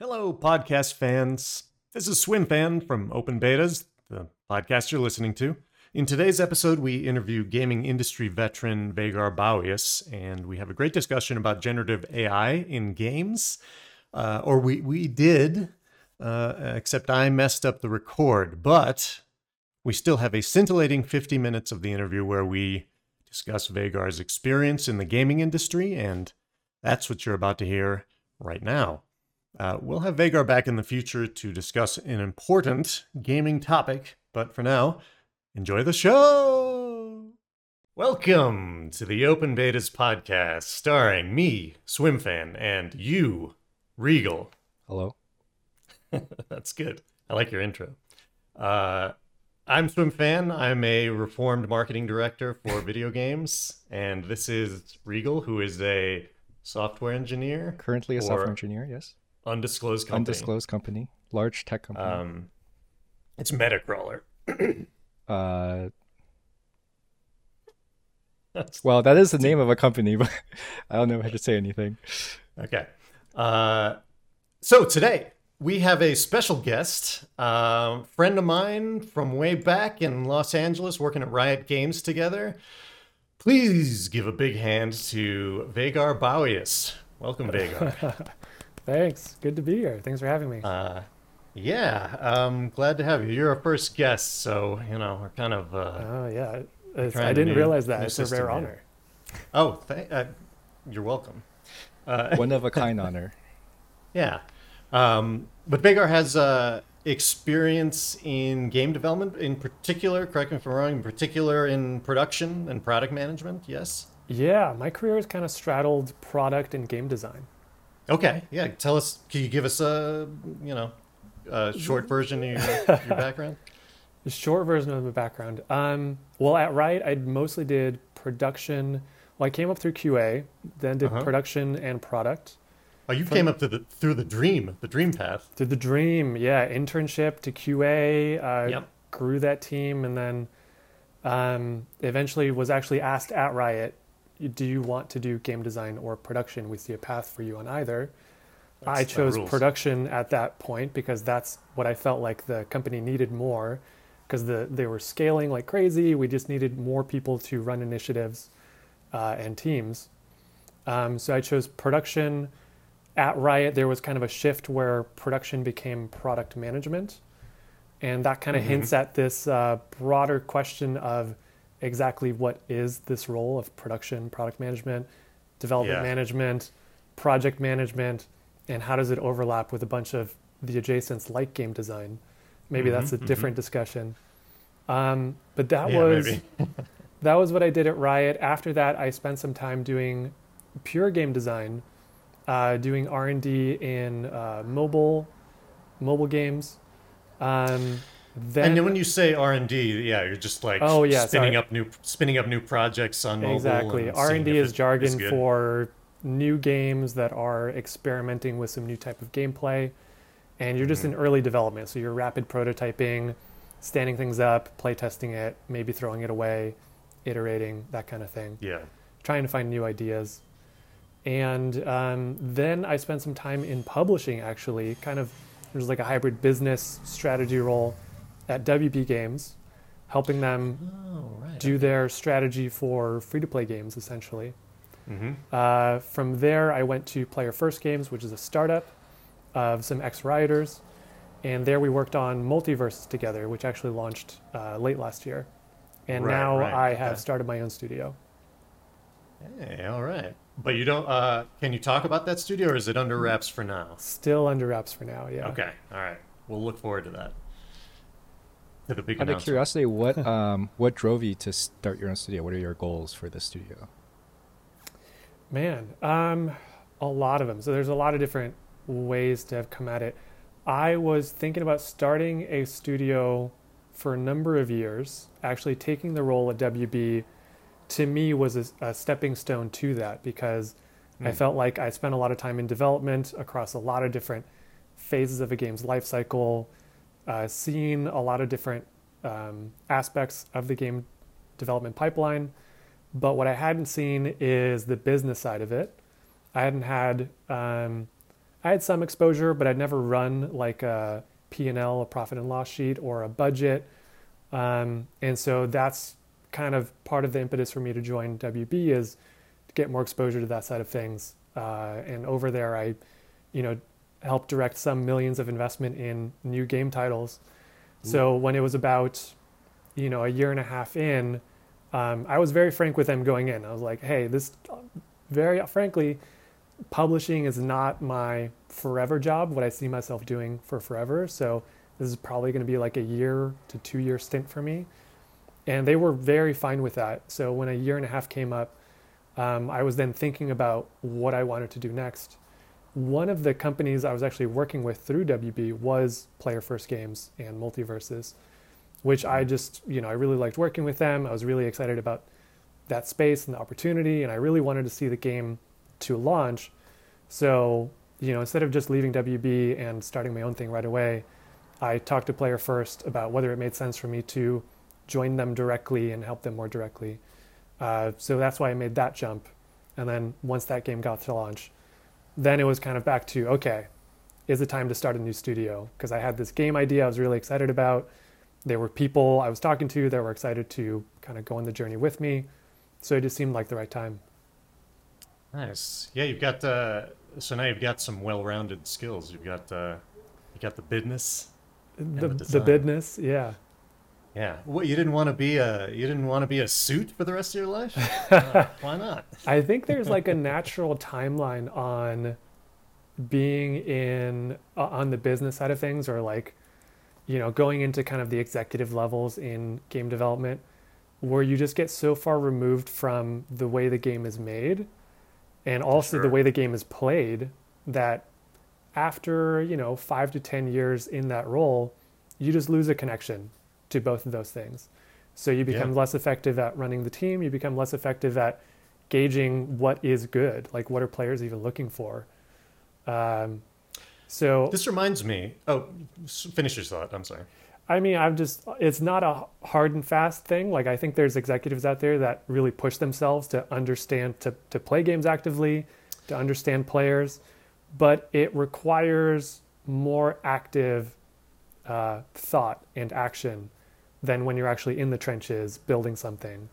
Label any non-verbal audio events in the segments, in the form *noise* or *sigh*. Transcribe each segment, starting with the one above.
Hello, podcast fans. This is Swim Fan from Open Betas, the podcast you're listening to. In today's episode, we interview gaming industry veteran Veigar Bouius, and we have a great discussion about generative AI in games. Uh, or we, we did, uh, except I messed up the record, but we still have a scintillating 50 minutes of the interview where we discuss Veigar's experience in the gaming industry, and that's what you're about to hear right now. Uh, we'll have Veigar back in the future to discuss an important gaming topic, but for now, enjoy the show! Welcome to the Open Betas podcast, starring me, Swimfan, and you, Regal. Hello. *laughs* That's good. I like your intro. Uh, I'm Swimfan. I'm a reformed marketing director for *laughs* video games, and this is Regal, who is a software engineer. Currently a for software engineer, yes. Undisclosed company. Undisclosed company, large tech company. Um, it's Metacrawler. *coughs* uh, That's well, that is the name of a company, but *laughs* I don't know how to say anything. okay. Uh, so today we have a special guest, uh, friend of mine from way back in Los Angeles, working at Riot Games together. Please give a big hand to Veigar Bouius. Welcome, Veigar. *laughs* Thanks. Good to be here. Thanks for having me. uh, yeah, um, glad to have you. You're our first guest, so you know we're kind of. Uh, oh yeah, It's- trying I a didn't new- realize that. It's a system rare here. honor. oh, th- uh, you're welcome. Uh, *laughs* One of a kind honor. Yeah. Um, but Veigar has uh, experience in game development, in particular, correct me if I'm wrong, in particular in production and product management, yes? Yeah, my career has kind of straddled product and game design. Okay, yeah. Tell us, can you give us a, you know, a short version of your, your background? *laughs* The short version of my background. Um, well, at Riot, I mostly did production. Well, I came up through QA, then did Uh-huh. production and product. Oh, you came up to the through the dream, the dream path. Through the dream, yeah, internship to QA. Uh, Yep. Grew that team, and then um, eventually was actually asked at Riot, "Do you want to do game design or production? We see a path for you on either." That's- I chose production at that point because that's what I felt like the company needed more because the they were scaling like crazy. We just needed more people to run initiatives uh, and teams. Um, so I chose production. At Riot, there was kind of a shift where production became product management. And that kind of Mhm. hints at this uh, broader question of exactly what is this role of production, product management, development Yeah. management, project management, and how does it overlap with a bunch of the adjacents like game design? Maybe that's a Mhm, mhm. different discussion. Um, but that Yeah, was *laughs* *laughs* that was what I did at Riot. After that, I spent some time doing pure game design, uh, doing R and D in uh, mobile mobile games. Um, then, and then when you say R and D, yeah, you're just like Oh, yeah, spinning sorry. up new spinning up new projects on mobile. exactly R and D is jargon good. for new games that are experimenting with some new type of gameplay, and you're just Mhm. in early development. So you're rapid prototyping, standing things up, play testing it, maybe throwing it away, iterating that kind of thing. Yeah. trying to find new ideas. And um, then I spent some time in publishing, actually, kind of, it was like a hybrid business strategy role at WB Games, helping them Oh, right. do their strategy for free to play games, essentially. Mm-hmm. Uh, from there, I went to Player First Games, which is a startup of some ex rioters. And there we worked on MultiVersus together, which actually launched uh, late last year. And Right, now right, I have okay. started my own studio. Hey, all right. But you don't. Uh, can you talk about that studio, or is it under wraps for now? Still under wraps for now, yeah. Okay. All right. We'll look forward to that. To *laughs* the big Out of curiosity, what *laughs* um what drove you to start your own studio? What are your goals for the studio? Man, um, a lot of them. So there's a lot of different ways to have come at it. I was thinking about starting a studio for a number of years. Actually, taking the role at WB to me was a, a stepping stone to that because I Mm. felt like I spent a lot of time in development across a lot of different phases of a game's life cycle, uh, seeing a lot of different um, aspects of the game development pipeline. But what I hadn't seen is the business side of it. I hadn't had, um, I had some exposure, but I'd never run like a P&L, a profit and loss sheet, or a budget. Um, and so that's kind of part of the impetus for me to join WB is to get more exposure to that side of things. Uh, and over there, I, you know, helped direct some millions of investment in new game titles. Ooh. So when it was about, you know, a year and a half in, um, I was very frank with them going in. I was like, hey, this, very frankly, publishing is not my forever job, what I see myself doing for forever. So this is probably going to be like a year to two year stint for me. And they were very fine with that. So when a year and a half came up, um, I was then thinking about what I wanted to do next. One of the companies I was actually working with through WB was Player First Games and MultiVersus, which I just, you know, I really liked working with them. I was really excited about that space and the opportunity, and I really wanted to see the game to launch. So, you know, instead of just leaving WB and starting my own thing right away, I talked to Player First about whether it made sense for me to join them directly and help them more directly. Uh, so that's why I made that jump. And then once that game got to launch, then it was kind of back to okay, is it time to start a new studio? Because I had this game idea I was really excited about there were people I was talking to that were excited to kind of go on the journey with me. So it just seemed like the right time. Nice. Yeah, you've got uh, so now you've got some well-rounded skills. You've got uh, you got the business, the the, the business. Yeah. Yeah. What you didn't want to be a you didn't want to be a suit for the rest of your life? uh, *laughs* why not? I think there's like a natural timeline on being in uh, on the business side of things, or like you know, going into kind of the executive levels in game development where you just get so far removed from the way the game is made and also sure. the way the game is played that after, you know, 5 to 10 years in that role, you just lose a connection to both of those things. So you become yeah. less effective at running the team, you become less effective at gauging what is good, like what are players even looking for. Um, so this reminds me. Oh, finish your thought. I'm sorry. I mean, I'm just, it's not a hard and fast thing. Like, I think there's executives out there that really push themselves to understand, to, to play games actively, to understand players, but it requires more active uh, thought and action than when you're actually in the trenches building something.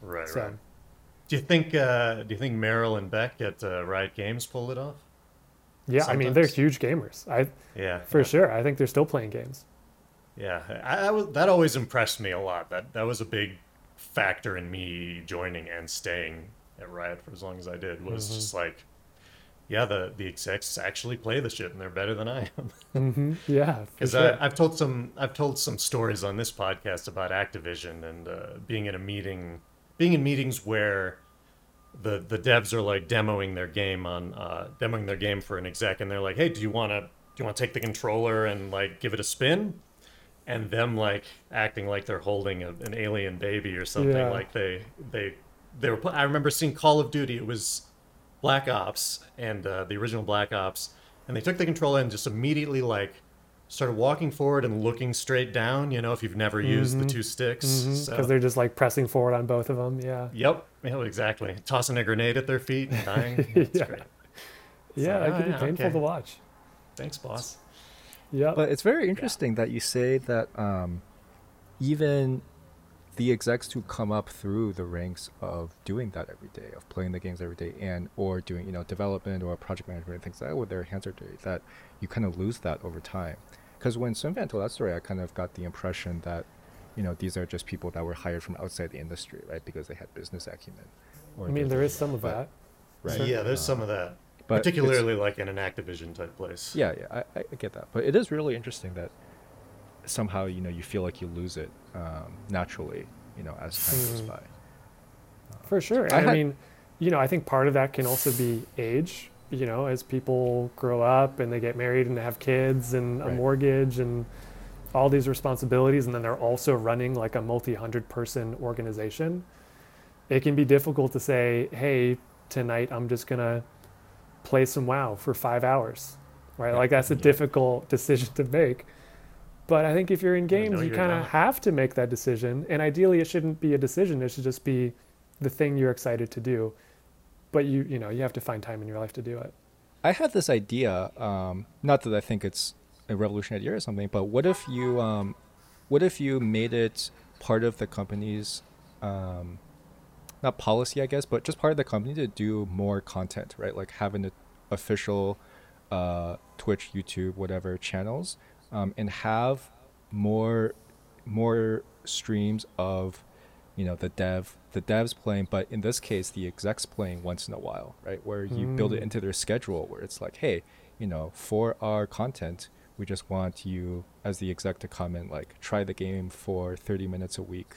Right, so, right. Do you think, uh, do you think Merrill and Beck at uh, Riot Games pulled it off? Yeah, Sometimes. I mean they're huge gamers. I yeah, for yeah. sure. I think they're still playing games. Yeah, I, I was, that always impressed me a lot. That that was a big factor in me joining and staying at Riot for as long as I did. Was mm-hmm. just like, yeah, the the execs actually play the shit and they're better than I am. *laughs* mm-hmm. Yeah, because *laughs* sure. I've told some I've told some stories on this podcast about Activision and uh, being in a meeting, being in meetings where the the devs are like demoing their game on uh, demoing their game for an exec, and they're like, "Hey, do you want to do you want to take the controller and like give it a spin?" And them like acting like they're holding a, an alien baby or something. Yeah. Like they they they were. I remember seeing Call of Duty. It was Black Ops and uh, the original Black Ops, and they took the controller and just immediately like started walking forward and looking straight down. You know, if you've never used mm-hmm. the two sticks, because mm-hmm. so. they're just like pressing forward on both of them. Yeah. Yep. Yeah, exactly. Tossing a grenade at their feet and dying. *laughs* That's yeah. great. Yeah, that could oh, be painful okay. to watch. Thanks, boss. Yeah. But it's very interesting yeah. that you say that um, even the execs who come up through the ranks of doing that every day, of playing the games every day, and or doing you know development or project management and things like that with their hands are dirty, that you kind of lose that over time. Because when Swimfan told that story, I kind of got the impression that, you know, these are just people that were hired from outside the industry, right? Because they had business acumen. I mean, there is some of that. Right. Yeah, there's uh, some of that. But particularly like in an Activision type place. Yeah, yeah, I, I get that. But it is really interesting that somehow, you know, you feel like you lose it um, naturally, you know, as time goes hmm. by. For sure. I, I mean, you know, I think part of that can also be age you know, as people grow up and they get married and they have kids and a right. mortgage and all these responsibilities, and then they're also running like a multi hundred person organization, it can be difficult to say, hey, tonight I'm just to play some WoW for five hours, right? Yeah. Like that's a yeah. difficult decision to make. But I think if you're in games, you kind of have to make that decision. And ideally, it shouldn't be a decision, it should just be the thing you're excited to do but you you know you have to find time in your life to do it I had this idea. Um, not that I think it's a revolutionary idea or something, but what if you, um, what if you made it part of the company's, um, not policy, I guess, but just part of the company to do more content, right? Like having an official uh, Twitch, YouTube, whatever channels, um, and have more more streams of you know the dev the devs playing but in this case the execs playing once in a while right where you mm. build it mm. into their schedule where it's like hey you know for our content we just want you as the exec to come and like try the game for 30 minutes a week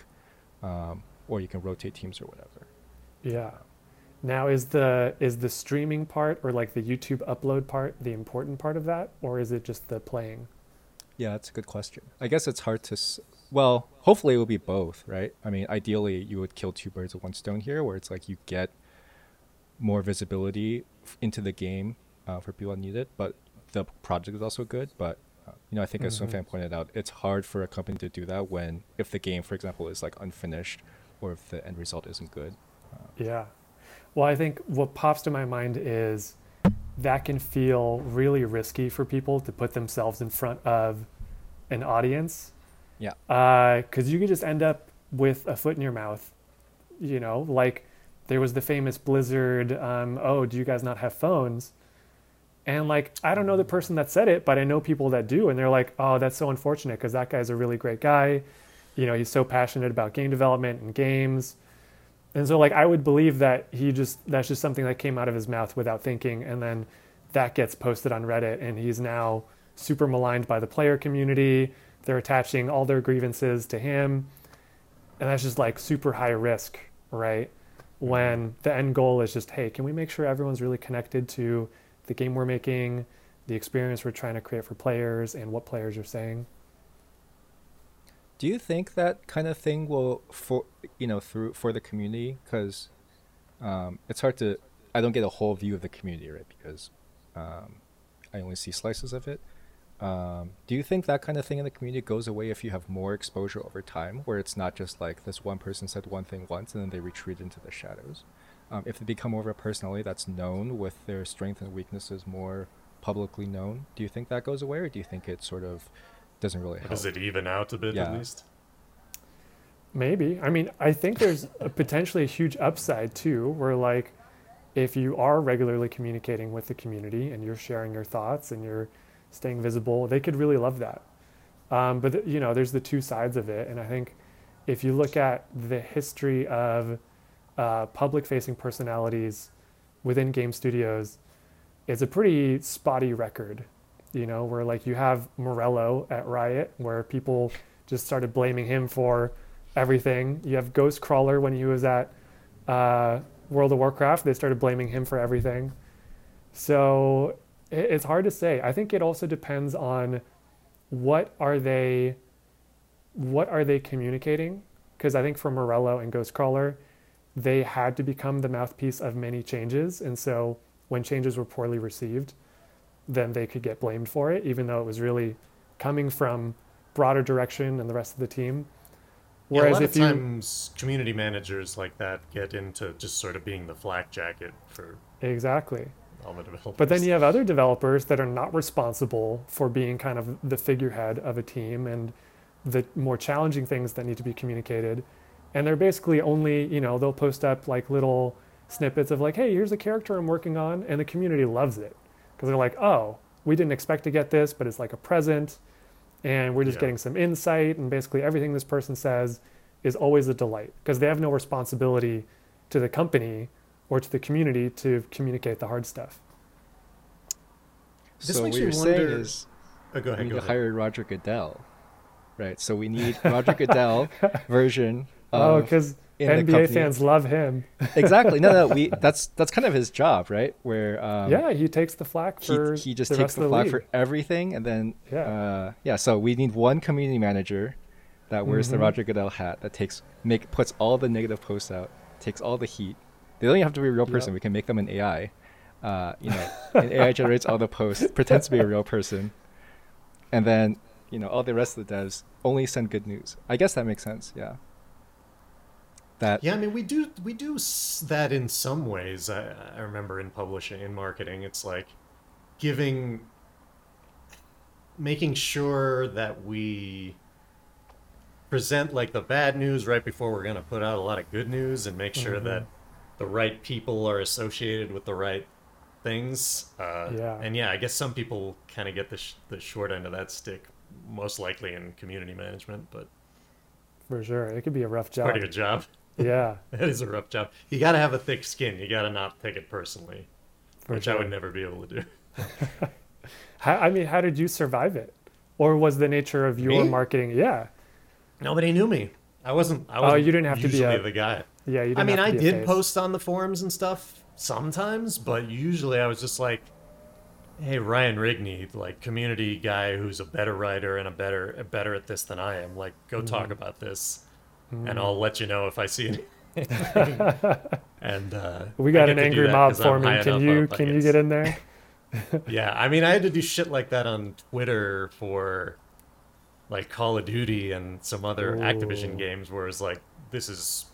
um, or you can rotate teams or whatever yeah now is the is the streaming part or like the youtube upload part the important part of that or is it just the playing yeah that's a good question. I guess it's hard to s- well hopefully it will be both right? I mean ideally you would kill two birds with one stone here where it's like you get more visibility f- into the game uh, for people that need it but the project is also good but uh, you know i think mm-hmm. as Swimfan pointed out it's hard for a company to do that when if the game for example is like unfinished or if the end result isn't good. Uh, yeah. Well i think what pops to my mind is that can feel really risky for people to put themselves in front of an audience yeah. Because uh, you could just end up with a foot in your mouth. You know, like there was the famous Blizzard, um, oh, do you guys not have phones? And like, I don't know the person that said it, but I know people that do. And they're like, oh, that's so unfortunate because that guy's a really great guy. You know, he's so passionate about game development and games. And so, like, I would believe that he just, that's just something that came out of his mouth without thinking. And then that gets posted on Reddit and he's now super maligned by the player community they're attaching all their grievances to him. And that's just like super high risk, right? When the end goal is just, hey, can we make sure everyone's really connected to the game we're making, the experience we're trying to create for players, and what players are saying? Do you think that kind of thing will for you know through for the community? Because um, it's hard to I don't get a whole view of the community, right? Because um, I only see slices of it. Um, do you think that kind of thing in the community goes away if you have more exposure over time, where it's not just like this one person said one thing once and then they retreat into the shadows? Um, if they become more of a personality that's known with their strengths and weaknesses more publicly known, do you think that goes away, or do you think it sort of doesn't really help? Does it even out a bit yeah. at least? Maybe. I mean, I think there's a potentially a huge upside too, where like if you are regularly communicating with the community and you're sharing your thoughts and you're staying visible. They could really love that. Um, but the, you know, there's the two sides of it, and I think if you look at the history of uh, public-facing personalities within game studios, it's a pretty spotty record. You know, where like you have Morello at Riot, where people just started blaming him for everything. You have Ghostcrawler when he was at uh, World of Warcraft; they started blaming him for everything. So it's hard to say. I think it also depends on what are they what are they communicating? Because I think for Morello and Ghostcrawler, they had to become the mouthpiece of many changes, and so when changes were poorly received, then they could get blamed for it, even though it was really coming from broader direction and the rest of the team. Whereas yeah, a lot if of times you, community managers like that get into just sort of being the flak jacket for exactly all the developers. But then you have other developers that are not responsible for being kind of the figurehead of a team and the more challenging things that need to be communicated. And they're basically only, you know, they'll post up like little snippets of like, hey, here's a character I'm working on, and the community loves it because they're like, oh, we didn't expect to get this, but it's like a present, and we're just yeah. getting some insight, and basically everything this person says is always a delight because they have no responsibility to the company or to the community to communicate the hard stuff. This so what you're wonder... saying is oh, go ahead, we need to hire Roger Goodell, right? So we need Roger Goodell *laughs* version. oh, because NBA fans love him. *laughs* exactly. No, no. We *laughs* that's that's kind of his job, right? Where um, yeah, he takes the flak for he, he just the takes the, the flak for everything, and then yeah, uh, yeah. So we need one community manager that wears mm-hmm. the Roger Goodell hat that takes make puts all the negative posts out, takes all the heat, they don't even have to be a real person. Yep. We can make them an AI. Uh, you know, *laughs* an AI generates all the posts, pretends to be a real person, and then you know all the rest of the devs only send good news. I guess that makes sense. Yeah. That. Yeah, I mean, we do we do that in some ways. I, I remember in publishing and marketing, it's like giving making sure that we present like the bad news right before we're going to put out a lot of good news and make sure Mm-hmm. that the right people are associated with the right things uh, Yeah. and yeah i guess some people kind of get the, sh- the short end of that stick most likely in community management but For sure. It could be a rough job. part of your job Yeah. *laughs* that is a rough job you got to have a thick skin you got to not take it personally For which sure. i would never be able to do *laughs* How, I mean, how did you survive it? Or was the nature of your Me? marketing? Yeah. nobody knew me i wasn't i Oh, wasn't you didn't have to be a- the guy Yeah. You didn't I mean, I did face. post on the forums and stuff sometimes, but usually I was just like, "Hey, Ryan Rigney, like community guy who's a better writer and a better better at this than I am. Like, go Mm-hmm. talk about this, and I'll let you know if I see anything." *laughs* and uh, We got an angry mob mob 'cause I'm forming. Can you can you get in there? *laughs* *laughs* yeah, I mean, I had to do shit like that on Twitter for like Call of Duty and some other Activision games where it's like, this is,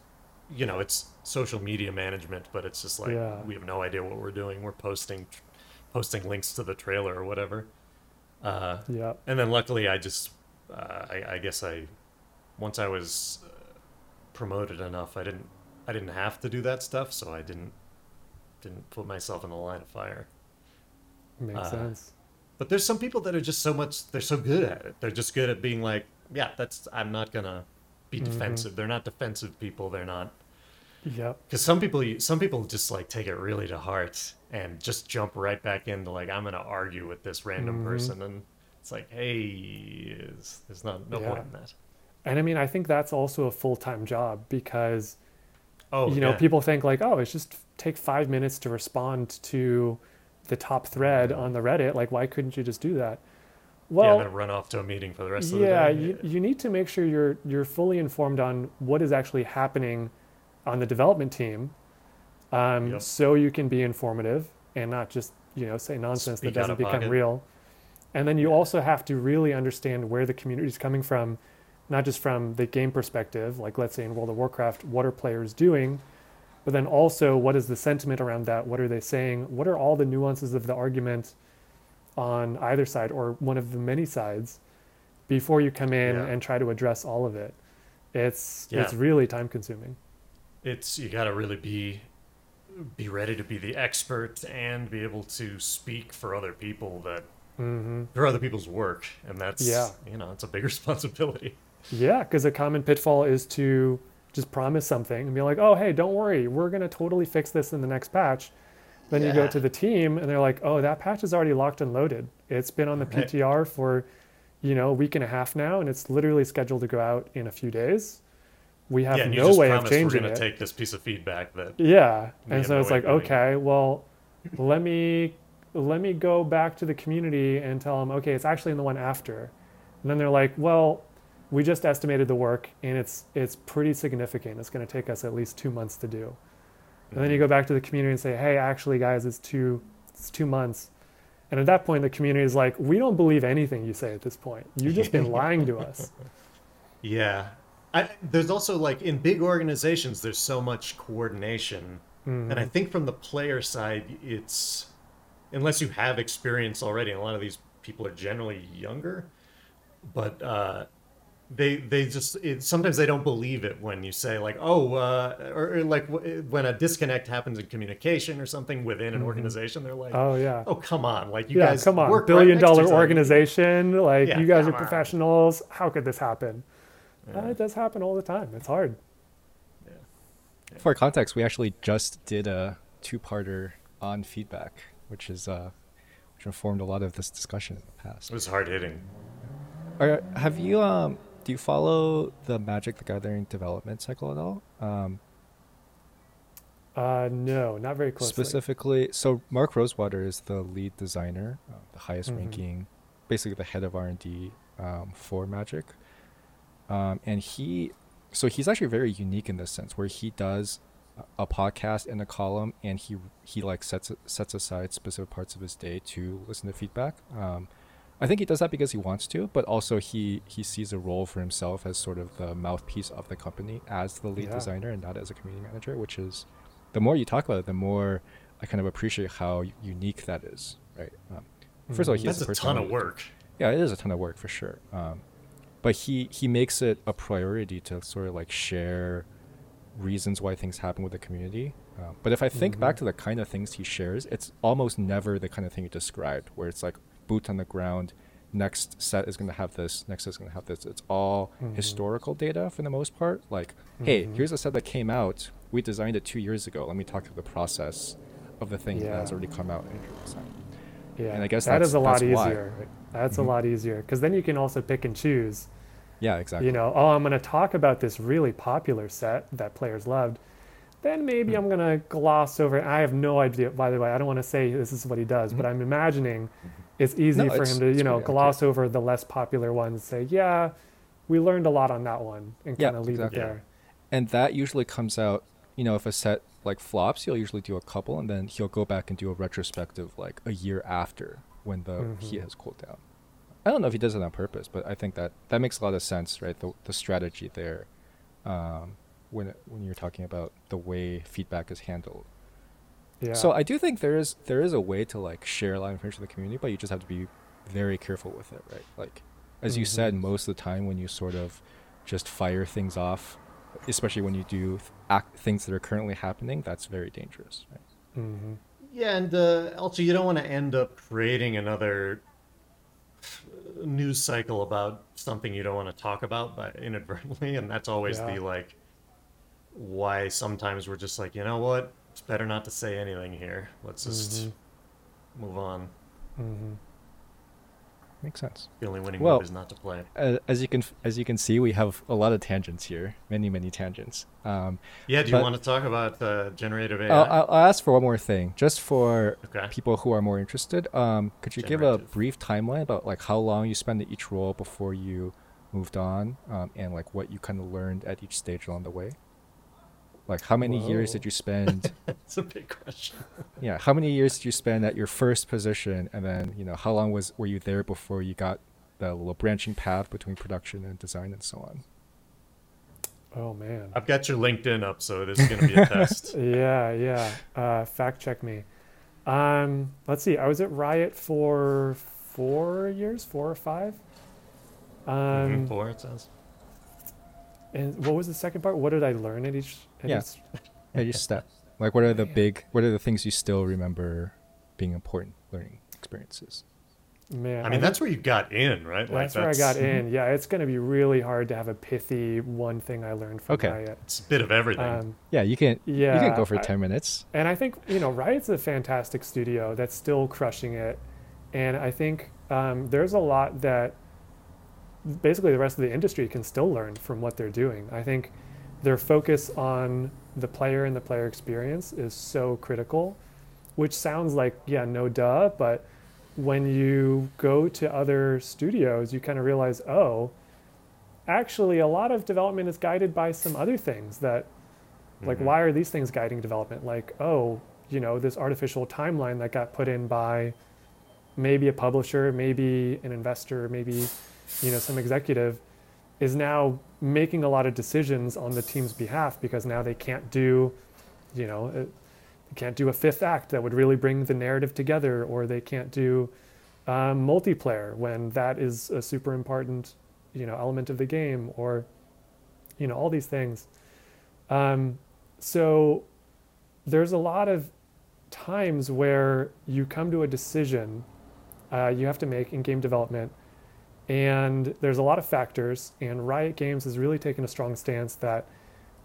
you know, it's social media management, but it's just like Yeah. we have no idea what we're doing. We're posting, posting links to the trailer or whatever. Uh, Yeah. and then luckily, I just, uh, I, I guess I, once I was promoted enough, I didn't, I didn't have to do that stuff, so I didn't, didn't put myself in the line of fire. Makes Uh, sense. But there's some people that are just so much they're so good at it. They're just good at being like, yeah, that's I'm not gonna be Mhm. defensive. They're not defensive people. They're not Yep. because some people some people just like take it really to heart and just jump right back into like I'm gonna argue with this random Mhm. person and it's like, hey, there's not no Yeah. point in that. And I mean, I think that's also a full time job because Oh, you know yeah. people think like, oh, it's just take five minutes to respond to the top thread on the Reddit. Like, why couldn't you just do that? yeah, Well, and then run off to a meeting for the rest of the yeah, day. you, you need to make sure you're you're fully informed on what is actually happening on the development team, um, Yep. so you can be informative and not just you know say nonsense Speak that doesn't become pocket. real. And then you also have to really understand where the community is coming from, not just from the game perspective, like let's say in World of Warcraft, what are players doing, but then also what is the sentiment around that? What are they saying? What are all the nuances of the argument on either side or one of the many sides before you come in Yeah. and try to address all of it? It's it's really time consuming. it's you got to really be be ready to be the expert and be able to speak for other people that hmm for other people's work and that's Yeah. you know it's a big *laughs* responsibility Yeah, because a common pitfall is to just promise something and be like, "Oh, hey, don't worry, we're gonna totally fix this in the next patch." Then you go to the team and they're like, "Oh, that patch is already locked and loaded. It's been on the Right. PTR for, you know, a week and a half now, and it's literally scheduled to go out in a few days. We have yeah no way of promised we're changing going it." to take this piece of feedback that Yeah, and so no it's like, okay, well, let me let me go back to the community and tell them, okay, it's actually in the one after. And then they're like, well, we just estimated the work and it's it's pretty significant. It's going to take us at least two months to do. And then you go back to the community and say, hey, actually, guys, it's two it's two months. And at that point, the community is like, we don't believe anything you say at this point. You've just been lying to us. *laughs* yeah I, there's also like in big organizations there's so much coordination and i think from the player side it's unless you have experience already and a lot of these people are generally younger but uh they they just it, sometimes they don't believe it when you say like oh uh, or, or like w- when a disconnect happens in communication or something within an organization they're like Oh yeah. oh come on like you yeah, guys come on, work right billion next to dollar each other. organization. Like Yeah, you guys are come on. professionals. How could this happen? Uh, it does happen all the time. It's hard. For context, we actually just did a two-parter on feedback, which is uh, which informed a lot of this discussion in the past. it was hard hitting Are, have you um do you follow the Magic the Gathering development cycle at all? Um, Uh, no, not very closely. specifically, so Mark Rosewater is the lead designer, uh, the highest Mhm. ranking, basically the head of R and D um, for Magic, um, and he, so he's actually very unique in this sense, where he does a- a podcast and a column, and he he like sets sets aside specific parts of his day to listen to feedback. Um, I think he does that because he wants to, but also he he sees a role for himself as sort of the mouthpiece of the company as the lead Yeah. designer and not as a community manager, which is the more you talk about it, the more I kind of appreciate how unique that is, right? Um, first of all, he has a ton of work. Yeah, it is a ton of work for sure. Um, but he he makes it a priority to sort of like share reasons why things happen with the community. Um, but if I think back to the kind of things he shares, it's almost never the kind of thing you described, where it's like boot on the ground. Next set is going to have this. Next set is going to have this. It's all historical data for the most part. Like, hey, here's a set that came out. We designed it two years ago. Let me talk through the process of the thing that has already come out. design. Yeah, And I guess that that's- is a lot why, easier. right? That's Mhm. a lot easier because then you can also pick and choose. Yeah, exactly. You know, oh, I'm going to talk about this really popular set that players loved. Then maybe Hmm. I'm going to gloss over. it. I have no idea. By the way, I don't want to say this is what he does, but I'm imagining it's easy Mm-hmm. No, for it's- him to, you know, pretty gloss over the less popular ones. Say, yeah, we learned a lot on that one, and kind of leave exactly. it there. and that usually comes out you know if a set like flops he'll usually do a couple and then he'll go back and do a retrospective like a year after when the heat Mhm. has cooled down i don't know if he does it on purpose but i think that that makes a lot of sense right the, the strategy there um, when it, when you're talking about the way feedback is handled Yeah. so i do think there is there is a way to like share a lot of information with the community but you just have to be very careful with it right like as you said Mhm. most of the time when you sort of just fire things off especially when you do th- act, things that are currently happening that's very dangerous right? hmm Yeah, and uh, also you don't want to end up creating another news cycle about something you don't want to talk about, but inadvertently, and that's always Yeah. the like why sometimes we're just like, you know what, it's better not to say anything here. Let's just Mhm. move on. hmm makes sense The only winning Well- move is not to play. uh, as you can as you can see we have a lot of tangents here many many tangents um, Yeah, do you want to talk about uh, generative AI? I'll, I'll ask for one more thing just for okay. people who are more interested um, could you give a brief timeline about like how long you spent at each role before you moved on um, and like what you kind of learned at each stage along the way like how many years did you spend *laughs* It's a big question. yeah how many years did you spend at your first position and then you know how long was were you there before you got the little branching path between production and design and so on Oh man. I've got your LinkedIn up, so this is going to be a test. *laughs* Yeah, yeah. Uh, fact check me. Um, let's see. I was at Riot for four years, four or five. Um, Mhm, Four, it says. and what was the second part? What did I learn at each? At Yeah. each- yeah just step like what are the big what are the things you still remember being important learning experiences man. I mean, that's where you got in, right? that's where I got in. Yeah, it's going to be really hard to have a pithy one thing I learned from Okay. Riot. It's a bit of everything. Um, yeah you can yeah, you can go for I- 10 minutes And I think you know Riot's a fantastic studio that's still crushing it, and I think um, there's a lot that basically the rest of the industry can still learn from what they're doing. I think their focus on the player and the player experience is so critical, which sounds like yeah no duh, but when you go to other studios, you kind of realize oh, actually a lot of development is guided by some other things that like Mhm. why are these things guiding development like oh you know this artificial timeline that got put in by maybe a publisher maybe an investor maybe you know some executive is now making a lot of decisions on the team's behalf because now they can't do you know uh, they can't do a fifth act that would really bring the narrative together or they can't do um, multiplayer when that is a super important you know element of the game or you know all these things. Um, so there's a lot of times where you come to a decision uh, you have to make in game development, and there's a lot of factors. And Riot Games has really taken a strong stance that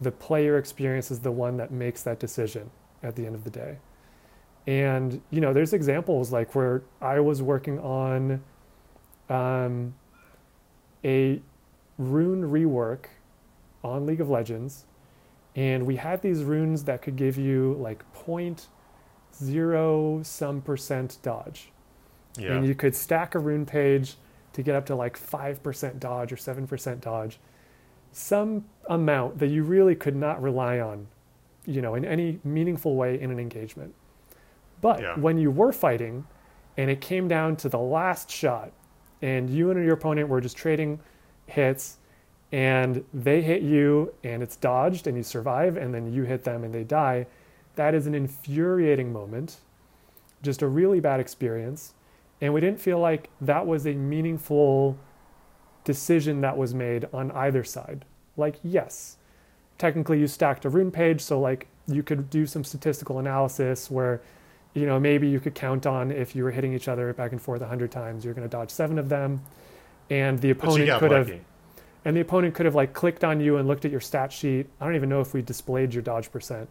the player experience is the one that makes that decision at the end of the day. And you know, there's examples like where I was working on um, a rune rework on League of Legends and we had these runes that could give you like point zero some percent dodge yeah. and you could stack a rune page to get up to like 5% dodge or 7% dodge some amount that you really could not rely on you know in any meaningful way in an engagement but Yeah. when you were fighting and it came down to the last shot and you and your opponent were just trading hits and they hit you and it's dodged and you survive and then you hit them and they die that is an infuriating moment just a really bad experience. And we didn't feel like that was a meaningful decision that was made on either side. Like, yes, technically you stacked a rune page, so like you could do some statistical analysis where, you know, maybe you could count on if you were hitting each other back and forth 100 times, you're going to dodge seven of them. And the opponent could lucky. have and the opponent could have like clicked on you and looked at your stat sheet. I don't even know if we displayed your dodge percent.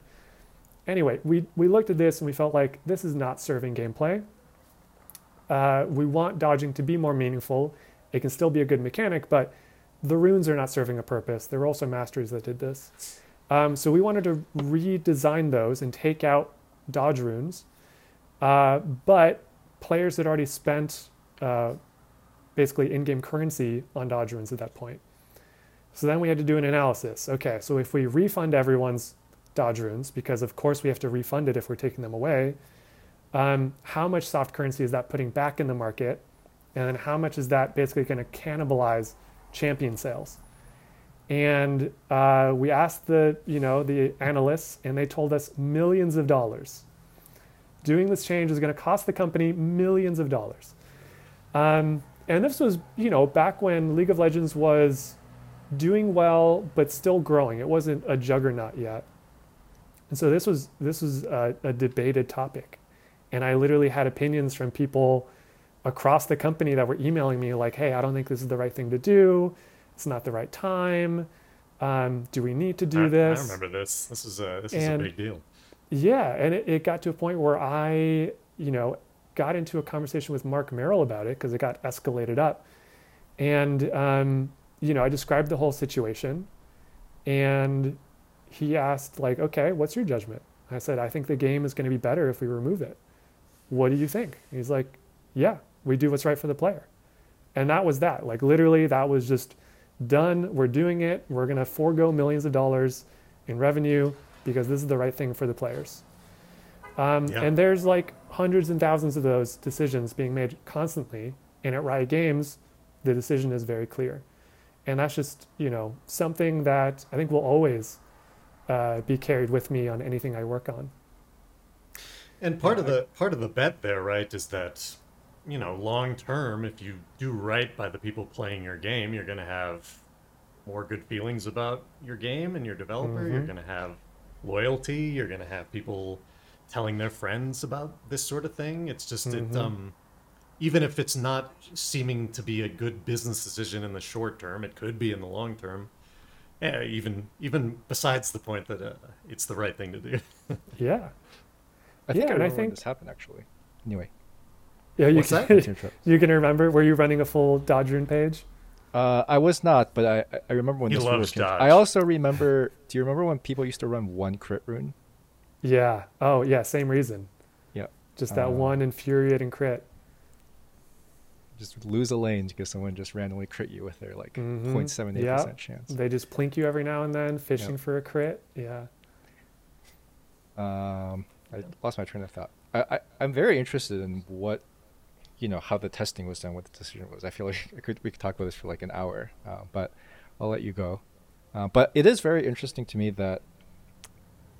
Anyway, we, we looked at this and we felt like this is not serving gameplay. Uh, we want dodging to be more meaningful. It can still be a good mechanic, but the runes are not serving a purpose. There were also masteries that did this. Um, so we wanted to redesign those and take out dodge runes. Uh, but players had already spent uh, basically in-game currency on dodge runes at that point. So then we had to do an analysis. Okay, so if we refund everyone's dodge runes, because of course we have to refund it if we're taking them away, um, how much soft currency is that putting back in the market? And then how much is that basically going to cannibalize champion sales? And uh, we asked the, you know, the analysts, and they told us millions of dollars. Doing this change is going to cost the company millions of dollars. Um, and this was, you know, back when League of Legends was doing well but still growing. It wasn't a juggernaut yet. And so this was this was a, a debated topic, and I literally had opinions from people across the company that were emailing me like, "Hey, I don't think this is the right thing to do. It's not the right time. Um, do we need to do I, this?" I remember this. This is a this is a big deal. Yeah, and it, it got to a point where I, you know, got into a conversation with Mark Merrill about it because it got escalated up, and um, you know, I described the whole situation and he asked like, okay, what's your judgment? I said, I think the game is going to be better if we remove it. What do you think? He's like, yeah, we do what's right for the player. And that was that. Like literally that was just done. We're doing it. We're going to forego millions of dollars in revenue because this is the right thing for the players. Um, yeah. And there's like hundreds and thousands of those decisions being made constantly. And at Riot Games, the decision is very clear and that's just you know something that I think will always uh, be carried with me on anything I work on. And part of the part of the bet there, right, is that you know long term, if you do right by the people playing your game, you're going to have more good feelings about your game and your developer. Mm-hmm. You're going to have loyalty. You're going to have people telling their friends about this sort of thing. It's just mm-hmm. it um even if it's not seeming to be a good business decision in the short term, it could be in the long term. Yeah, even even besides the point that uh, it's the right thing to do. *laughs* yeah, I think yeah, I and I think this happened actually. Anyway, yeah, you What's can, that? *laughs* you can remember. Were you running a full Dodge rune page? Uh, I was not, but I I remember when he this loves Dodge. I also remember. *laughs* Do you remember when people used to run one crit rune? Yeah. Oh yeah. Same reason. Yeah. Just that um, one infuriating crit just lose a lane because someone just randomly crit you with their like mm-hmm. 0.78% yep. chance. They just plink you every now and then, fishing yep. for a crit. Yeah. Um, I lost my train of thought. I, I am very interested in what, you know, how the testing was done, what the decision was. I feel like I could we could talk about this for like an hour, uh, but I'll let you go. Uh, but it is very interesting to me that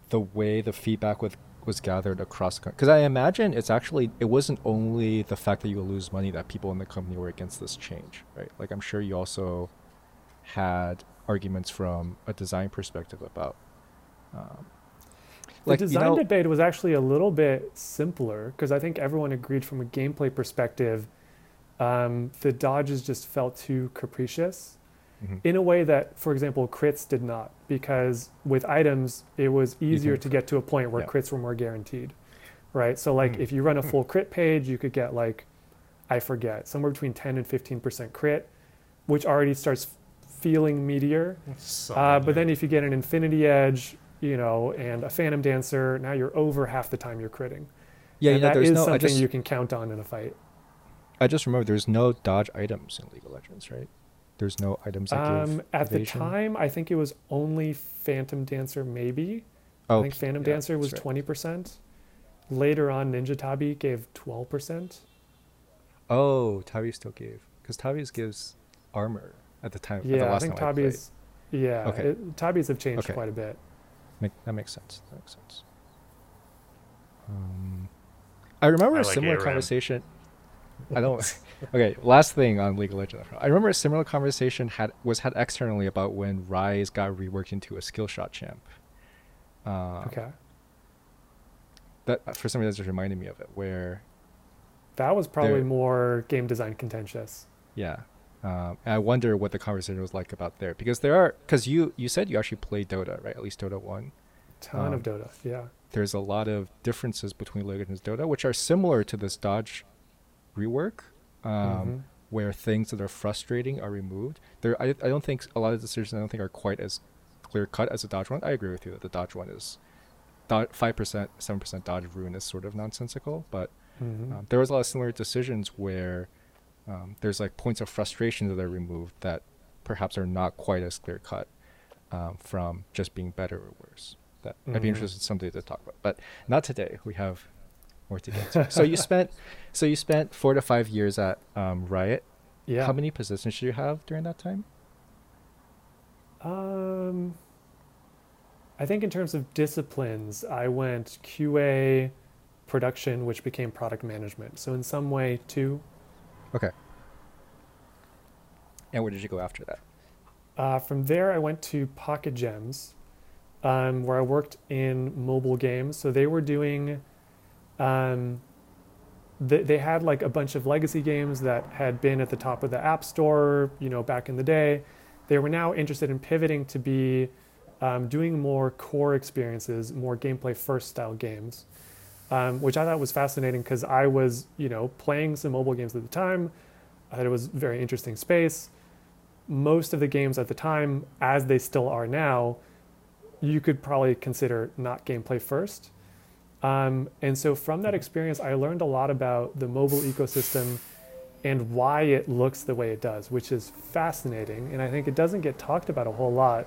the way the feedback with was gathered across because I imagine it's actually it wasn't only the fact that you lose money that people in the company were against this change, right? Like I'm sure you also had arguments from a design perspective about. Um, like, the design you know, debate was actually a little bit simpler because I think everyone agreed from a gameplay perspective. Um, the dodges just felt too capricious mm-hmm. in a way that, for example, crits did not, because with items, it was easier to get to a point where yeah. crits were more guaranteed, right? So, like, mm-hmm. if you run a *laughs* full crit page, you could get, like, I forget, somewhere between 10 and 15% crit, which already starts feeling meteor. So uh, but then if you get an Infinity Edge, you know, and a Phantom Dancer, now you're over half the time you're critting. Yeah, and you know, that is no, something just, you can count on in a fight. I just remember there's no dodge items in League of Legends, right? There's no items that um, At evasion? the time, I think it was only Phantom Dancer, maybe. Oh, I think Phantom yeah, Dancer was twenty right. percent. Later on, Ninja Tabi gave twelve percent. Oh, Tabi still gave because Tabi's gives armor at the time. Yeah, the I think Tabi's. Yeah, okay. It, Tabi's have changed okay. quite a bit. Make, that makes sense. That makes sense. Um, I remember I a like similar ARAM. conversation. I don't. *laughs* okay, last thing on League of Legends. I remember a similar conversation had was had externally about when Ryze got reworked into a skill shot champ. Uh, Okay. That for some reason that just reminded me of it. Where That was probably more game design contentious. yeah, um, I wonder what the conversation was like about there because there are because you you said you actually played Dota right at least Dota one. Ton Um, of Dota. Yeah. There's a lot of differences between Legends and Dota, which are similar to this dodge rework. Um, Mhm. where things that are frustrating are removed. There, I, I don't think a lot of decisions I don't think are quite as clear cut as the dodge one. I agree with you that the dodge one is five percent, seven percent dodge rune is sort of nonsensical, but Mhm. um, there was a lot of similar decisions where um, there's like points of frustration that are removed that perhaps are not quite as clear cut um, from just being better or worse. That I'd be Mhm. interested in something to talk about, but not today. We have more to get to. so you *laughs* spent, so you spent four to five years at um, Riot. yeah. How many positions did you have during that time? Um, I think in terms of disciplines, I went QA, production, which became product management. So in some way, two. Okay. And where did you go after that? Uh, from there, I went to Pocket Gems, um, where I worked in mobile games. So they were doing, um, they, they had like a bunch of legacy games that had been at the top of the App Store, you know, back in the day. They were now interested in pivoting to be um, doing more core experiences, more gameplay first style games, um, which I thought was fascinating because I was, you know, playing some mobile games at the time. I thought it was a very interesting space most of the games at the time, as they still are now, you could probably consider not gameplay first. Um, and so from that experience, I learned a lot about the mobile ecosystem and why it looks the way it does, which is fascinating. And I think it doesn't get talked about a whole lot.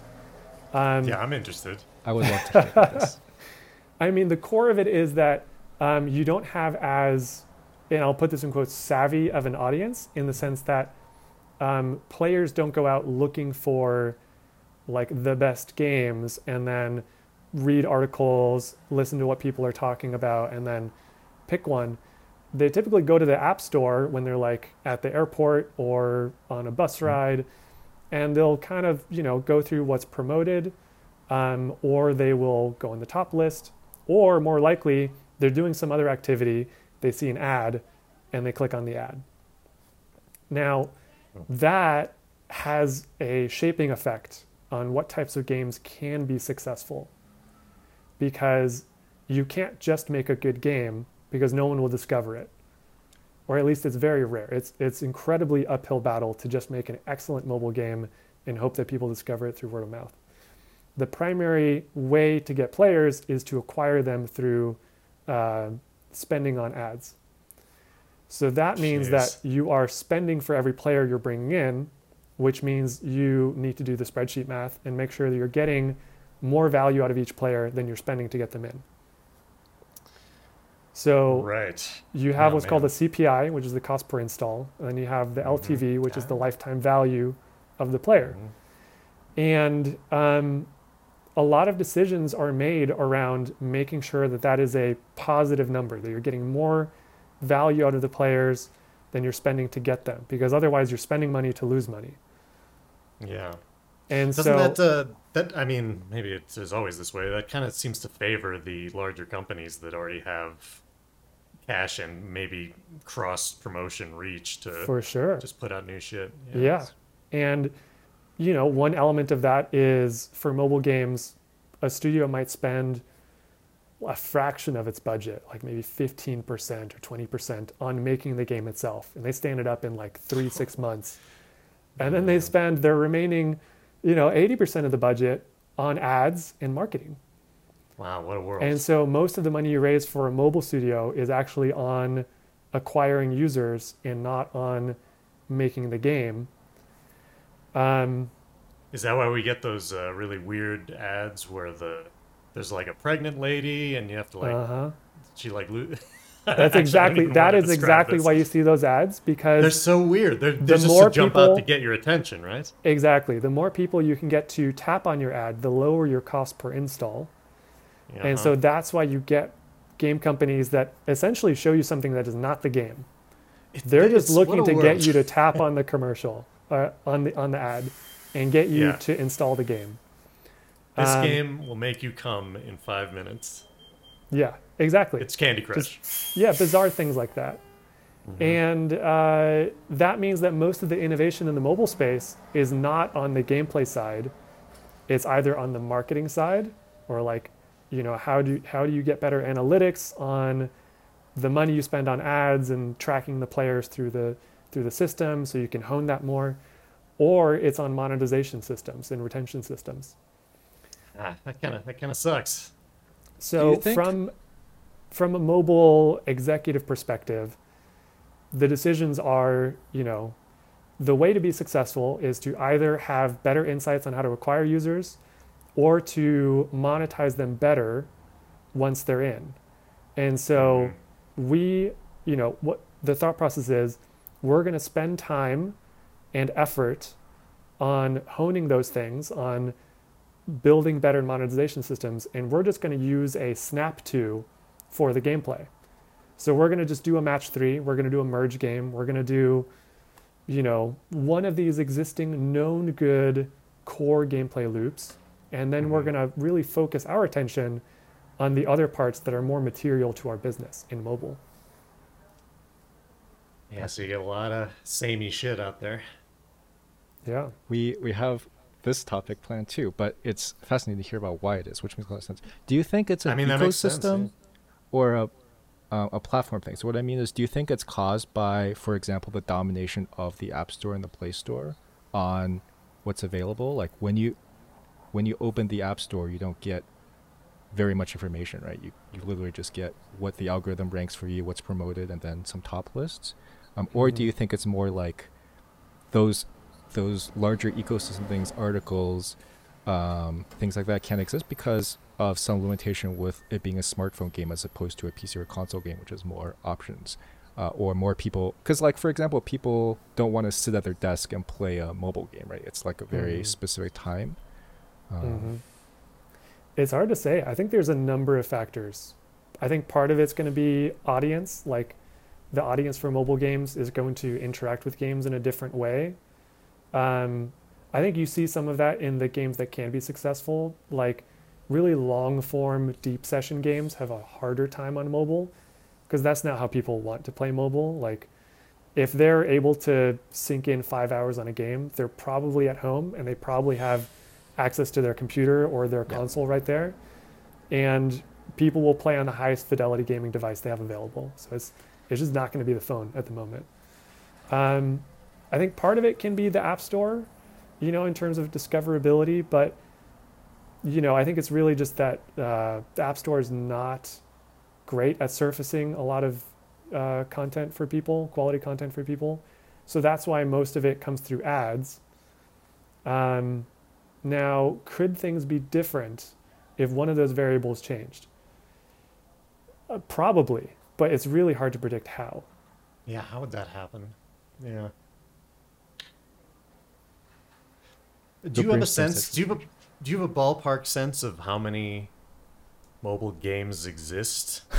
Um, Yeah, I'm interested. I would love to hear this. *laughs* I mean, the core of it is that um, you don't have as, and I'll put this in quotes, savvy of an audience in the sense that um, players don't go out looking for like the best games and then read articles, listen to what people are talking about, and then pick one. They typically go to the app store when they're like at the airport or on a bus ride, and they'll kind of you know go through what's promoted, um, or they will go in the top list, or more likely they're doing some other activity. They see an ad, and they click on the ad. Now, that has a shaping effect on what types of games can be successful because you can't just make a good game because no one will discover it or at least it's very rare it's it's incredibly uphill battle to just make an excellent mobile game and hope that people discover it through word of mouth the primary way to get players is to acquire them through uh, spending on ads so that means Jeez. that you are spending for every player you're bringing in, which means you need to do the spreadsheet math and make sure that you're getting more value out of each player than you're spending to get them in. So Right. you have Oh, what's called man. the CPI, which is the cost per install, and then you have the. LTV, which is the lifetime value of the player. Mhm. And um, a lot of decisions are made around making sure that that is a positive number, that you're getting more value out of the players than you're spending to get them, because otherwise you're spending money to lose money. Yeah. And Doesn't so, that uh, that I mean maybe it is always this way. That kind of seems to favor the larger companies that already have cash and maybe cross promotion reach to for sure. just put out new shit. Yeah. And, you know, one element of that is for mobile games, a studio might spend a fraction of its budget, like maybe 15% or 20% on making the game itself. And they stand it up in like three, *laughs* six months. And then they spend their remaining, you know, 80% of the budget on ads and marketing. Wow, what a world. And so most of the money you raise for a mobile studio is actually on acquiring users and not on making the game. Um, Is that why we get those uh, really weird ads where the there's like a pregnant lady and you have to like uh-huh. she like lo- *laughs* That's exactly that is exactly why you see those ads because They're so weird. They're, they're just more to jump people- out to get your attention, right? exactly the more people you can get to tap on your ad, the lower your cost per install. And so Uh-huh. that's why you get game companies that essentially show you something that is not the game. It- They're just looking to a get you to tap *laughs* on the commercial, uh, on the on the ad, and get you Yeah. to install the game. This Um, game will make you come in five minutes. Yeah, exactly. It's Candy Crush. yeah, bizarre things like that. And uh, that means that most of the innovation in the mobile space is not on the gameplay side. It's either on the marketing side, or like, you know, how do how do you get better analytics on the money you spend on ads and tracking the players through the through the system, so you can hone that more, or it's on monetization systems and retention systems. ah, that kind of that kind of sucks. So from from a mobile executive perspective, the decisions are, you know, the way to be successful is to either have better insights on how to acquire users or to monetize them better once they're in. And so we, you know, what the thought process is, we're going to spend time and effort on honing those things, on building better monetization systems, and we're just going to use a snap to for the gameplay. So we're going to just do a match three. We're going to do a merge game. We're going to do, you know, one of these existing known good core gameplay loops, and then we're Mhm. going to really focus our attention on the other parts that are more material to our business in mobile. Yeah, so you get a lot of samey shit out there. Yeah. we we have this topic planned too, but it's fascinating to hear about why it is, which makes a lot of sense. Do you think it's an I mean, that makes sense, ecosystem yeah. or a uh, a platform thing? So what I mean is, do you think it's caused by, for example, the domination of the App Store and the Play Store on what's available? Like when you when you open the App Store, you don't get very much information, right? You you literally just get what the algorithm ranks for you, what's promoted, and then some top lists. Um, or do Mhm. you think it's more like those those larger ecosystem things, articles, um, things like that can't exist because of some limitation with it being a smartphone game as opposed to a PC or console game, which is more options. Uh, or more people, because like for example, people don't want to sit at their desk and play a mobile game, right? It's like a very Mhm. specific time. Um, Mhm. It's hard to say. I think there's a number of factors. I think part of it's going to be audience, like the audience for mobile games is going to interact with games in a different way. Um, I think you see some of that in the games that can be successful, like really long form, deep session games have a harder time on mobile because that's not how people want to play mobile. Like, if they're able to sink in five hours on a game, they're probably at home and they probably have access to their computer or their Yeah. console right there. And people will play on the highest fidelity gaming device they have available. So it's, it's just not going to be the phone at the moment. Um, I think part of it can be the App Store, you know, in terms of discoverability, but you know, I think it's really just that uh, the App Store is not great at surfacing a lot of uh, content for people, quality content for people. So that's why most of it comes through ads. Um, now, could things be different if one of those variables changed? Uh, probably, but it's really hard to predict how. Yeah, how would that happen? Yeah. Do The you have a sense? Do you have a, do you have a ballpark sense of how many mobile games exist? *laughs*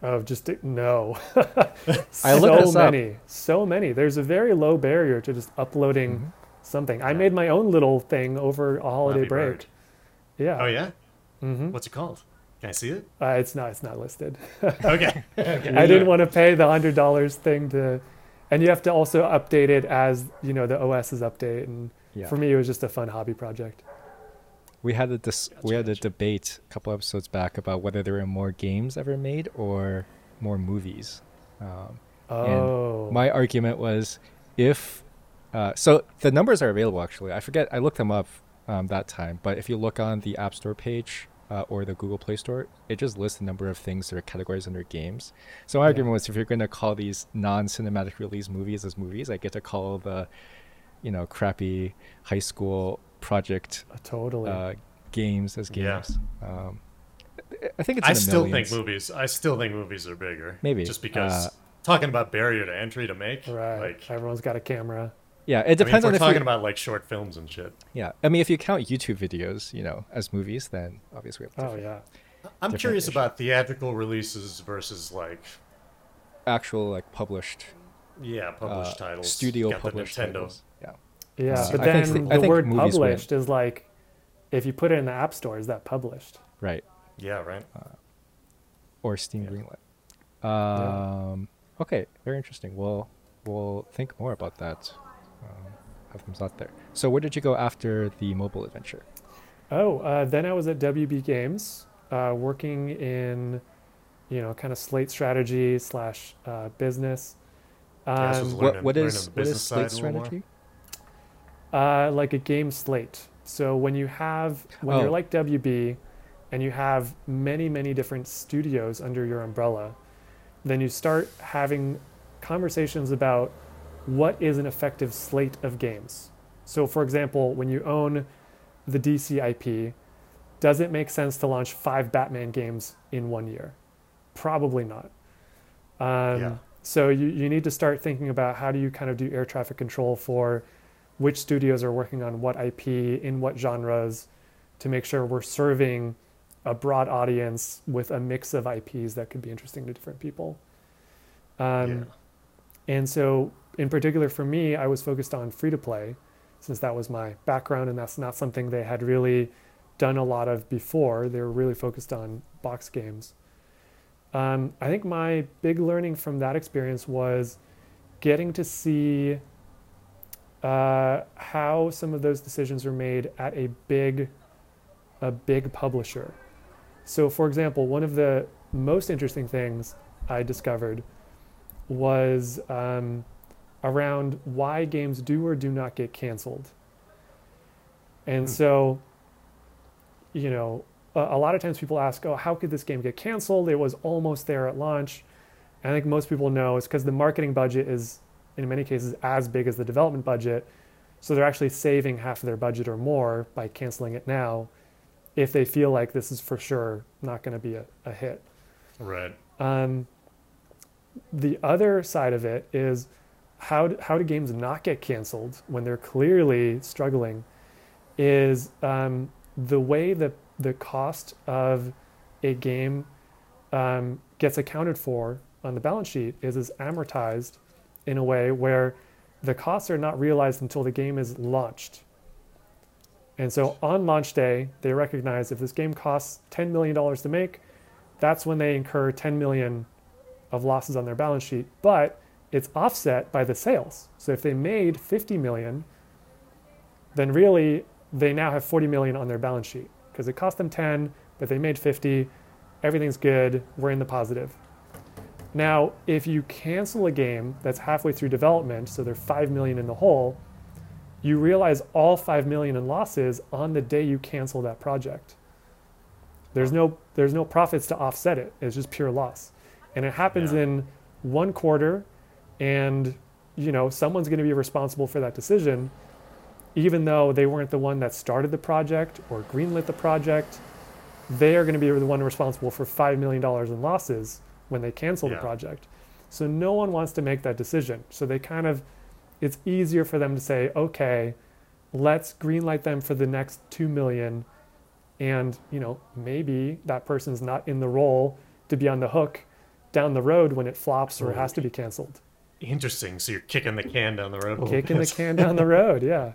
Of just no. *laughs* I looked so this up. many, so many. There's a very low barrier to just uploading Mhm. something. I made my own little thing over a holiday Flappy break. Bird. Yeah. Oh yeah. Mm-hmm. What's it called? Can I see it? Uh, it's not. It's not listed. *laughs* Okay. okay. I didn't want to pay the hundred dollars thing to, and you have to also update it as you know the OS is update. And Yeah. for me, it was just a fun hobby project. We had a dis- we Gotcha, had a debate a couple episodes back about whether there were more games ever made or more movies. Um, Oh, my argument was if uh, so the numbers are available actually i forget i looked them up um, that time but if you look on the app store page uh, or the google play store it just lists the number of things that are categorized under games so my Yeah. argument was if you're going to call these non-cinematic release movies as movies i get to call the you know crappy high school project uh, totally. uh, games as Yeah. games um, I- i think it's I still millions. think movies. I still think movies are bigger. Maybe, just because uh, talking about barrier to entry to make. right. Like, Everyone's got a camera. Yeah it I mean, if depends we're on if talking about like short films and shit. Yeah, I mean, if you count YouTube videos, you know, as movies, then obviously we have Oh yeah. I'm curious issues. about theatrical releases versus like actual like published yeah published uh, titles. studio Got the published Nintendo. titles. Yeah. Yeah, Uh, but I then think- I the word movies win. published is like, if you put it in the app store, is that published? Right. Yeah, right. Or Steam Yeah. Greenlit. Um, Okay, very interesting. We'll we'll think more about that. Have there. So where did you go after the mobile adventure? Oh, uh, then I was at WB Games, uh, working in, you know, kind of slate strategy slash uh, business. Yeah, this Um, was what learning- what learning is the what is slate side a little more. strategy? Uh, like a game slate. So when you have when Oh. you're like WB, and you have many many different studios under your umbrella, then you start having conversations about what is an effective slate of games. So for example, when you own the DC IP, does it make sense to launch five Batman games in one year? Probably not. Um, Yeah. So you, you need to start thinking about how do you kind of do air traffic control for which studios are working on what IP in what genres to make sure we're serving a broad audience with a mix of IPs that could be interesting to different people. Um, yeah. And so, in particular for me, I was focused on free to play since that was my background and that's not something they had really done a lot of before. They were really focused on box games. Um, I think my big learning from that experience was getting to see uh, how some of those decisions were made at a big, a big publisher. So, for example, one of the most interesting things I discovered was um, around why games do or do not get canceled. And Hmm. so, you know, a, a lot of times people ask, oh, how could this game get canceled? It was almost there at launch. And I think most people know it's because the marketing budget is, in many cases, as big as the development budget. So they're actually saving half of their budget or more by canceling it now if they feel like this is for sure not going to be a, a hit. Right. Um, the other side of it is how do, how do games not get canceled when they're clearly struggling? Is um, the way that the cost of a game um, gets accounted for on the balance sheet is is amortized in a way where the costs are not realized until the game is launched. And so on launch day, they recognize if this game costs $10 million to make, that's when they incur 10 million of losses on their balance sheet, but it's offset by the sales. So if they made 50 million, then really they now have 40 million on their balance sheet because it cost them 10, but they made 50. Everything's good. We're in the positive. Now, if you cancel a game that's halfway through development, so they're 5 million in the hole, you realize all 5 million in losses on the day you cancel that project. There's no there's no profits to offset it. It's just pure loss. And it happens Yeah. in one quarter and you know, someone's going to be responsible for that decision even though they weren't the one that started the project or greenlit the project. They are going to be the one responsible for 5 million dollars in losses when they cancel Yeah. the project. So no one wants to make that decision. So they kind of it's easier for them to say, "Okay, let's greenlight them for the next 2 million and you know maybe that person's not in the role to be on the hook down the road when it flops or has to be canceled Interesting. So you're kicking the can down the road. kicking the can *laughs* down the road yeah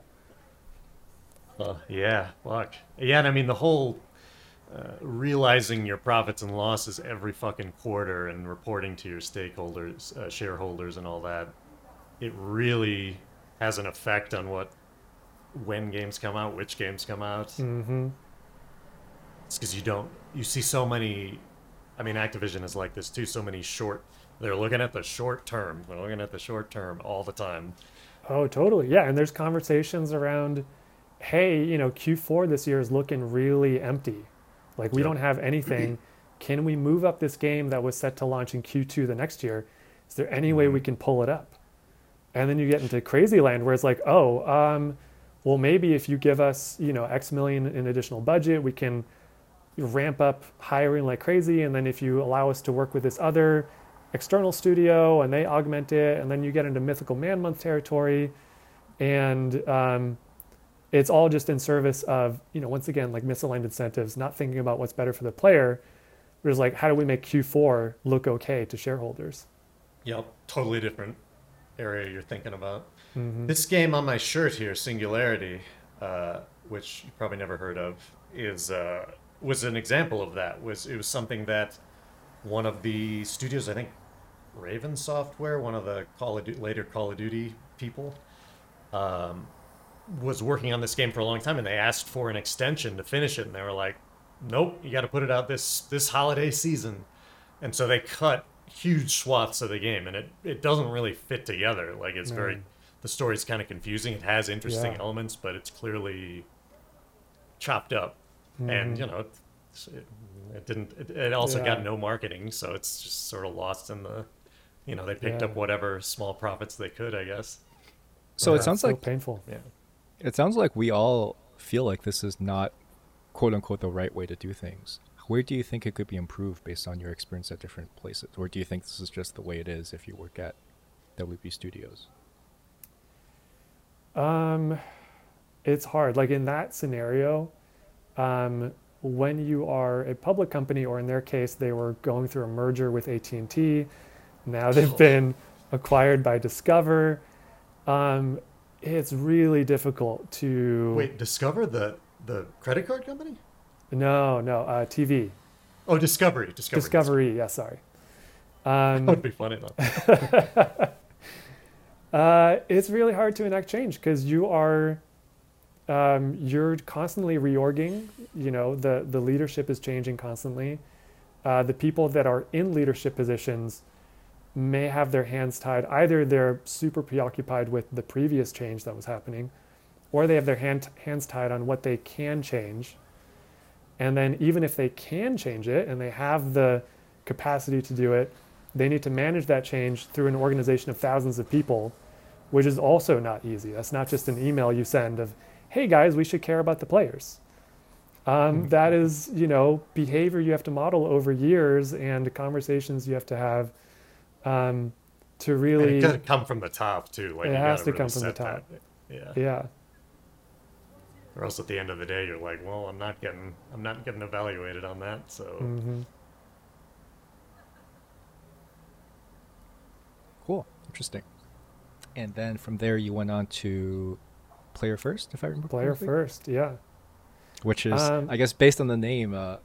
Uh, yeah, fuck. Yeah, and I mean the whole uh, realizing your profits and losses every fucking quarter and reporting to your stakeholders, uh, shareholders, and all that. It really has an effect on what when games come out, which games come out. hmm It's because you don't you see so many. I mean, Activision is like this too. So many short. They're looking at the short term. They're looking at the short term all the time. oh totally. Yeah and there's conversations around hey you know q4 this year is looking really empty. Like we Yep. don't have anything. *clears throat* Can we move up this game that was set to launch in q2 the next year? Is there any way we can pull it up? And then you get into crazy land where it's like oh um, well maybe if you give us you know x million in additional budget we can ramp up hiring like crazy. And then if you allow us to work with this other external studio and they augment it and then you get into mythical man month territory and um, it's all just in service of you know once again like misaligned incentives not thinking about what's better for the player It was like, how do we make Q4 look okay to shareholders? Yep, totally different area you're thinking about. Mhm. This game on my shirt here, Singularity, uh, which you probably never heard of, is uh, was an example of that. Was it was something that one of the studios, I think, Raven Software, one of the Call of Du- later Call of Duty people, um, was working on this game for a long time, and they asked for an extension to finish it, and they were like, "Nope, you got to put it out this this holiday season," and so they cut huge swaths of the game, and it it doesn't really fit together. Like it's very the story's kind of confusing. It has interesting Yeah. elements, but it's clearly chopped up, and Mhm. you know. It's, it, it didn't. It, it also Yeah. got no marketing, so it's just sort of lost in the. You know, they picked up whatever small profits they could, I guess. So Yeah, it sounds so like painful. Yeah. it sounds like we all feel like this is not quote unquote the right way to do things. Where do you think it could be improved based on your experience at different places? Or do you think this is just the way it is if you work at WB Studios? Um, it's hard. Like in that scenario, um, when you are a public company, or in their case, they were going through a merger with AT and T. Now they've been acquired by Discover. Um, it's really difficult to. Wait, Discover the the credit card company? No, no. Uh, TV. Oh, Discovery. Discovery. Discovery. Yeah, sorry. That Um, would be funny though. *laughs* Uh, it's really hard to enact change because you are um, you're constantly reorging. You know the the leadership is changing constantly. Uh, the people that are in leadership positions may have their hands tied. Either they're super preoccupied with the previous change that was happening, or they have their hand, hands tied on what they can change. And then even if they can change it and they have the capacity to do it, they need to manage that change through an organization of thousands of people, which is also not easy. That's not just an email you send of, "Hey guys, we should care about the players." Um, that is, you know, behavior you have to model over years and conversations you have to have um, to And really, it got to come from the top too. Like It has gotta really come from the set that. top. Yeah. yeah, Or else at the end of the day, you're like, well, I'm not getting, I'm not getting evaluated on that. So hmm Cool. Interesting. And then from there you went on to Player First, if I remember player correctly? first, yeah. Which is Um, I guess based on the name, uh,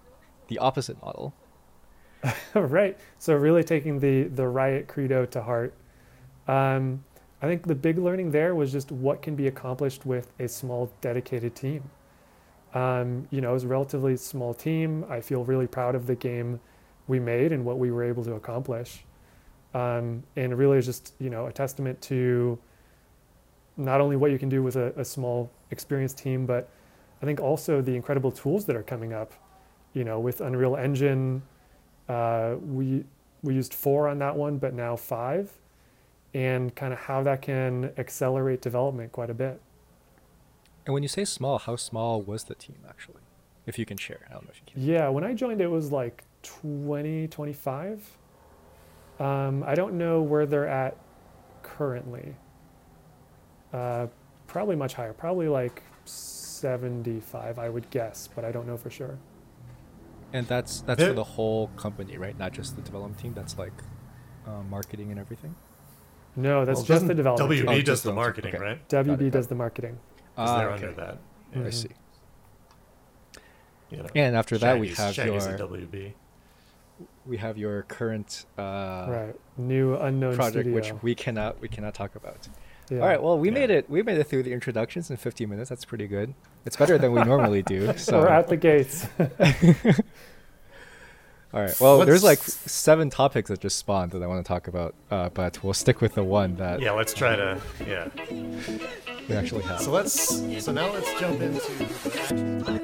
the opposite model. *laughs* right. So really taking the the riot credo to heart. Um, I think the big learning there was just what can be accomplished with a small dedicated team. Um, you know, it was a relatively small team. I feel really proud of the game we made and what we were able to accomplish. Um, and it really is just you know a testament to not only what you can do with a, a small experienced team, but I think also the incredible tools that are coming up. You know, with Unreal Engine, uh, we we used four on that one, but now five, and kind of how that can accelerate development quite a bit. And when you say small, how small was the team actually? If you can share. I don't know if you can. Yeah, when I joined, it was like 20, 25. Um, I don't know where they're at currently. Uh, probably much higher, probably like 75, I would guess, but I don't know for sure. And that's that's There- for the whole company, right? Not just the development team. That's like uh, marketing and everything. No, that's Well, just the development. WB team. Oh, does just the marketing, okay. right? WB it, does the marketing. Ah, they're okay. under that. I Mhm. see. You know, And after that, we have Shaggy's your WB. we have your current uh, right. New unknown project, studio. which we cannot we cannot talk about. Yeah. All right. Well, we Yeah. made it. We made it through the introductions in 15 minutes. That's pretty good. It's better than we normally do. *laughs* So. We're at the gates. *laughs* *laughs* All right. Well, there's like seven topics that just spawned that I want to talk about, uh, but we'll stick with the one that Yeah, let's try to. Yeah. we actually have. So let's. So now let's jump into.